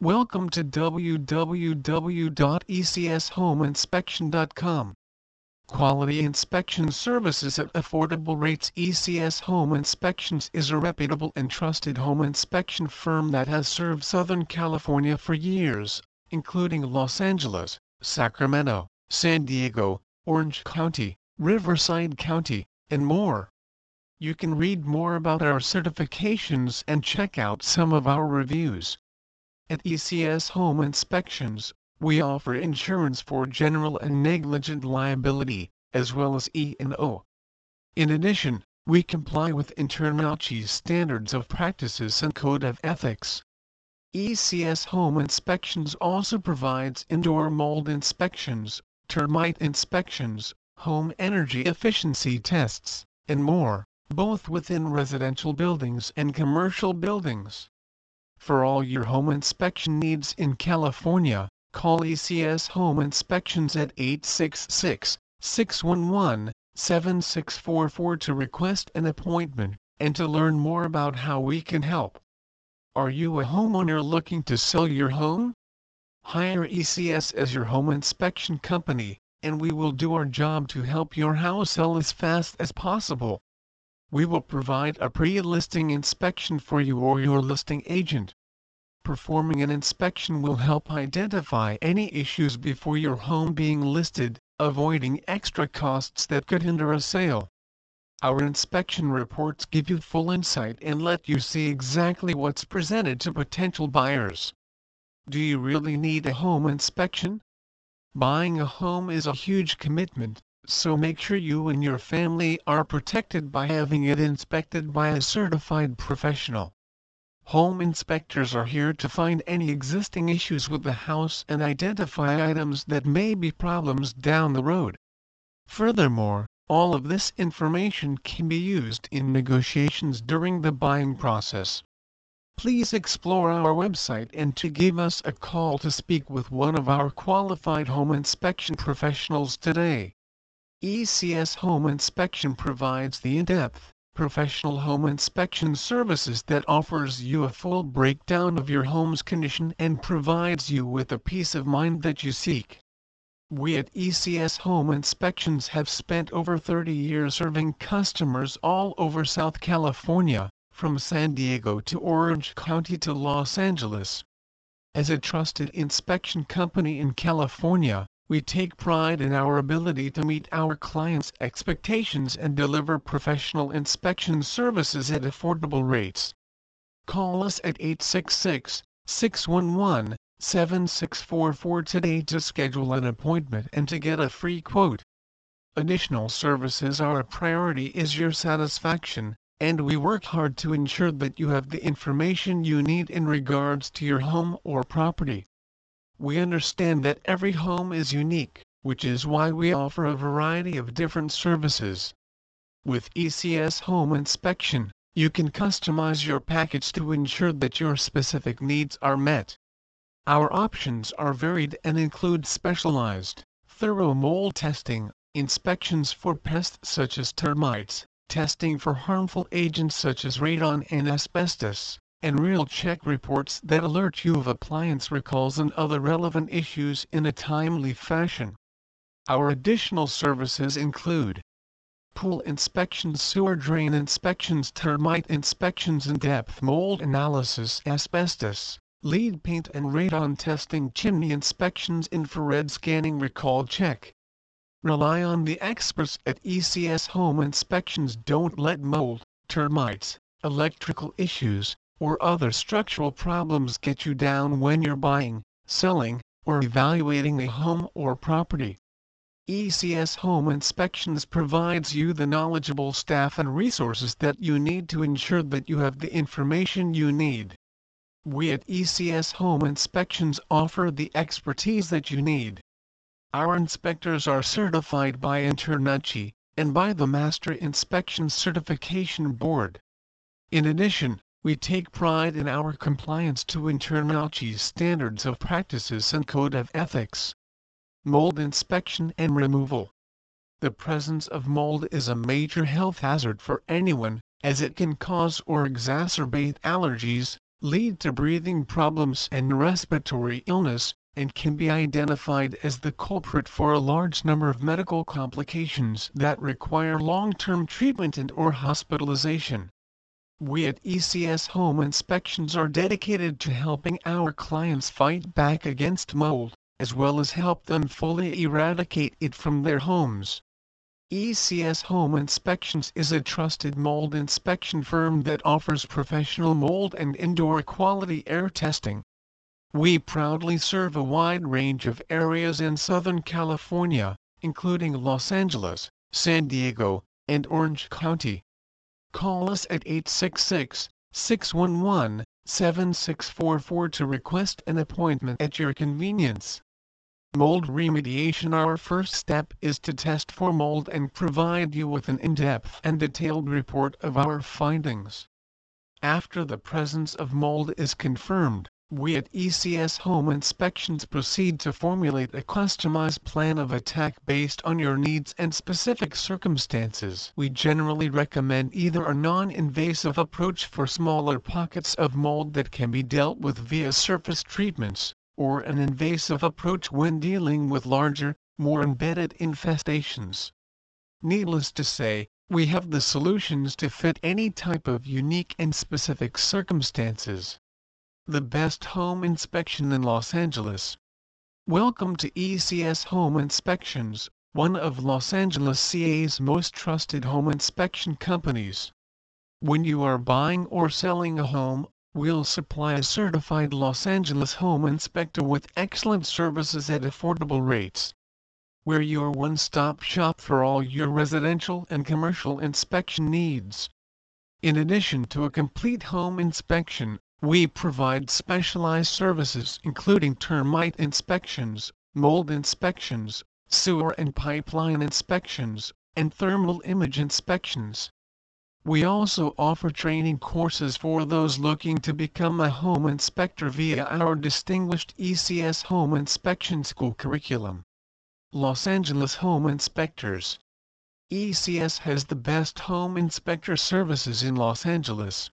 Welcome to www.ecsHomeInspection.com. Quality inspection services at affordable rates ECS Home Inspections is a reputable and trusted home inspection firm that has served Southern California for years, including Los Angeles, Sacramento, San Diego, Orange County, Riverside County, and more. You can read more about our certifications and check out some of our reviews. At ECS Home Inspections, we offer insurance for general and negligent liability, as well as E&O. In addition, we comply with InterNACHI's standards of practices and code of ethics. ECS Home Inspections also provides indoor mold inspections, termite inspections, home energy efficiency tests, and more, both within residential buildings and commercial buildings. For all your home inspection needs in California, call ECS Home Inspections at 866-611-7644 to request an appointment and to learn more about how we can help. Are you a homeowner looking to sell your home? Hire ECS as your home inspection company, and we will do our job to help your house sell as fast as possible. We will provide a pre-listing inspection for you or your listing agent. Performing an inspection will help identify any issues before your home being listed, avoiding extra costs that could hinder a sale. Our inspection reports give you full insight and let you see exactly what's presented to potential buyers. Do you really need a home inspection? Buying a home is a huge commitment, so make sure you and your family are protected by having it inspected by a certified professional. Home inspectors are here to find any existing issues with the house and identify items that may be problems down the road. Furthermore, all of this information can be used in negotiations during the buying process. Please explore our website and to give us a call to speak with one of our qualified home inspection professionals today. ECS Home Inspection provides the in-depth, professional home inspection services that offers you a full breakdown of your home's condition and provides you with the peace of mind that you seek. We at ECS Home Inspections have spent over 30 years serving customers all over South California, from San Diego to Orange County to Los Angeles. As a trusted inspection company in California, we take pride in our ability to meet our clients' expectations and deliver professional inspection services at affordable rates. Call us at 866 611 7644 today to schedule an appointment and to get a free quote. Additional services are a priority is your satisfaction, and we work hard to ensure that you have the information you need in regards to your home or property. We understand that every home is unique, which is why we offer a variety of different services. With ECS Home Inspection, you can customize your package to ensure that your specific needs are met. Our options are varied and include specialized, thorough mold testing, inspections for pests such as termites, testing for harmful agents such as radon and asbestos, and real check reports that alert you of appliance recalls and other relevant issues in a timely fashion. Our additional services include pool inspections, sewer drain inspections, termite inspections, in-depth mold analysis, asbestos, lead paint and radon testing, chimney inspections, infrared scanning, recall check. Rely on the experts at ECS Home Inspections. Don't let mold, termites, electrical issues, or other structural problems get you down when you're buying, selling, or evaluating a home or property. ECS Home Inspections provides you the knowledgeable staff and resources that you need to ensure that you have the information you need. We at ECS Home Inspections offer the expertise that you need. Our inspectors are certified by InterNACHI and by the Master Inspection Certification Board. In addition, we take pride in our compliance to InterNACHI's standards of practices and code of ethics. Mold inspection and removal. The presence of mold is a major health hazard for anyone, as it can cause or exacerbate allergies, lead to breathing problems and respiratory illness, and can be identified as the culprit for a large number of medical complications that require long-term treatment and or hospitalization. We at ECS Home Inspections are dedicated to helping our clients fight back against mold, as well as help them fully eradicate it from their homes. ECS Home Inspections is a trusted mold inspection firm that offers professional mold and indoor quality air testing. We proudly serve a wide range of areas in Southern California, including Los Angeles, San Diego, and Orange County. Call us at 866-611-7644 to request an appointment at your convenience. Mold remediation Our first step is to test for mold and provide you with an in-depth and detailed report of our findings. After the presence of mold is confirmed, we at ECS Home Inspections proceed to formulate a customized plan of attack based on your needs and specific circumstances. We generally recommend either a non-invasive approach for smaller pockets of mold that can be dealt with via surface treatments, or an invasive approach when dealing with larger, more embedded infestations. Needless to say, we have the solutions to fit any type of unique and specific circumstances the best home inspection in Los Angeles. Welcome to ECS Home Inspections, one of Los Angeles CA's most trusted home inspection companies. When you are buying or selling a home, we'll supply a certified Los Angeles home inspector with excellent services at affordable rates. We're your one-stop shop for all your residential and commercial inspection needs. In addition to a complete home inspection, we provide specialized services including termite inspections, mold inspections, sewer and pipeline inspections, and thermal image inspections. We also offer training courses for those looking to become a home inspector via our distinguished ECS Home Inspection School curriculum. Los Angeles Home Inspectors ECS has the best home inspector services in Los Angeles.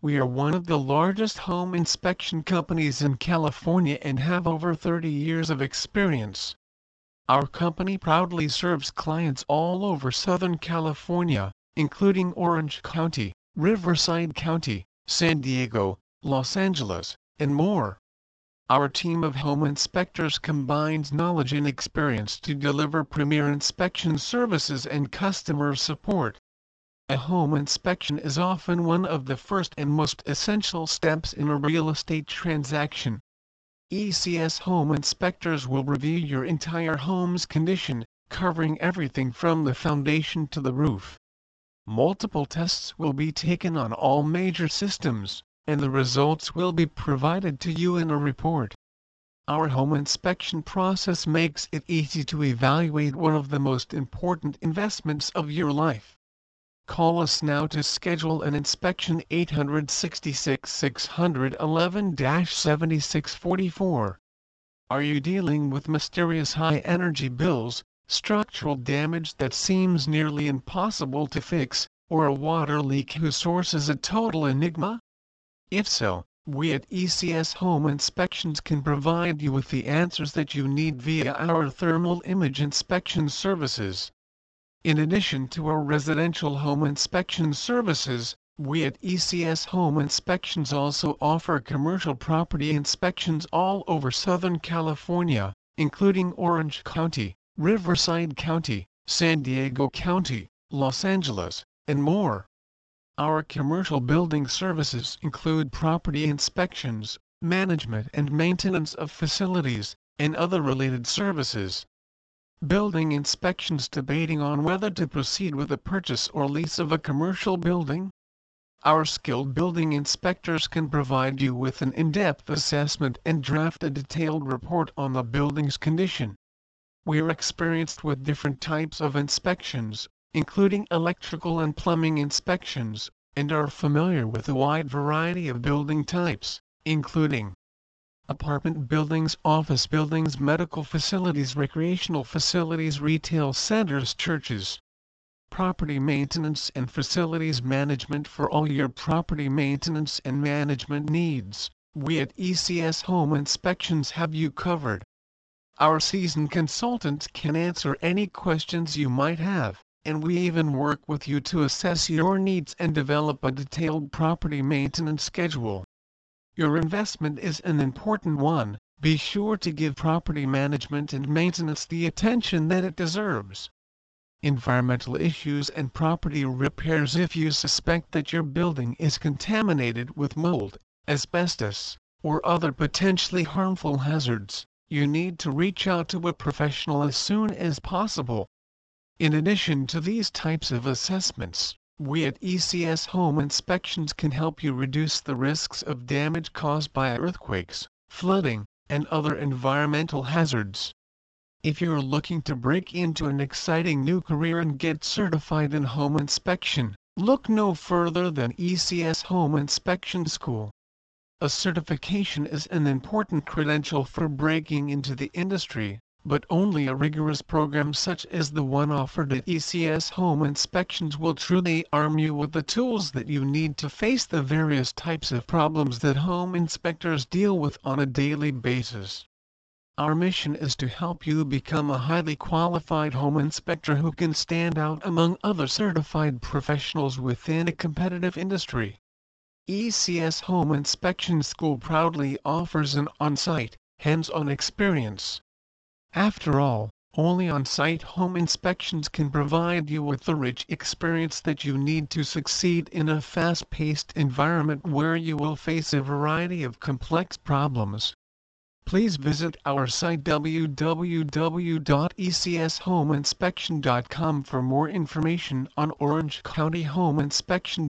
We are one of the largest home inspection companies in California and have over 30 years of experience. Our company proudly serves clients all over Southern California, including Orange County, Riverside County, San Diego, Los Angeles, and more. Our team of home inspectors combines knowledge and experience to deliver premier inspection services and customer support. A home inspection is often one of the first and most essential steps in a real estate transaction. ECS home inspectors will review your entire home's condition, covering everything from the foundation to the roof. Multiple tests will be taken on all major systems, and the results will be provided to you in a report. Our home inspection process makes it easy to evaluate one of the most important investments of your life. Call us now to schedule an inspection 866 611 7644. Are you dealing with mysterious high energy bills, structural damage that seems nearly impossible to fix, or a water leak whose source is a total enigma? If so, we at ECS Home Inspections can provide you with the answers that you need via our thermal image inspection services. In addition to our residential home inspection services, we at ECS Home Inspections also offer commercial property inspections all over Southern California, including Orange County, Riverside County, San Diego County, Los Angeles, and more. Our commercial building services include property inspections, management and maintenance of facilities, and other related services building inspections debating on whether to proceed with the purchase or lease of a commercial building. Our skilled building inspectors can provide you with an in-depth assessment and draft a detailed report on the building's condition. We're experienced with different types of inspections, including electrical and plumbing inspections, and are familiar with a wide variety of building types, including apartment buildings, office buildings, medical facilities, recreational facilities, retail centers, churches. property maintenance and facilities management for all your property maintenance and management needs, we at ECS Home Inspections have you covered. Our seasoned consultants can answer any questions you might have, and we even work with you to assess your needs and develop a detailed property maintenance schedule. Your investment is an important one, be sure to give property management and maintenance the attention that it deserves environmental issues and property repairs if you suspect that your building is contaminated with mold, asbestos, or other potentially harmful hazards, you need to reach out to a professional as soon as possible. In addition to these types of assessments, we at ECS Home Inspections can help you reduce the risks of damage caused by earthquakes, flooding, and other environmental hazards. If you're looking to break into an exciting new career and get certified in home inspection, look no further than ECS Home Inspection School. A certification is an important credential for breaking into the industry, but only a rigorous program such as the one offered at ECS Home Inspections will truly arm you with the tools that you need to face the various types of problems that home inspectors deal with on a daily basis. Our mission is to help you become a highly qualified home inspector who can stand out among other certified professionals within a competitive industry. ECS Home Inspection School proudly offers an on-site, hands-on experience. After all, only on-site home inspections can provide you with the rich experience that you need to succeed in a fast-paced environment where you will face a variety of complex problems. Please visit our site www.ecsHomeInspection.com for more information on Orange County Home Inspection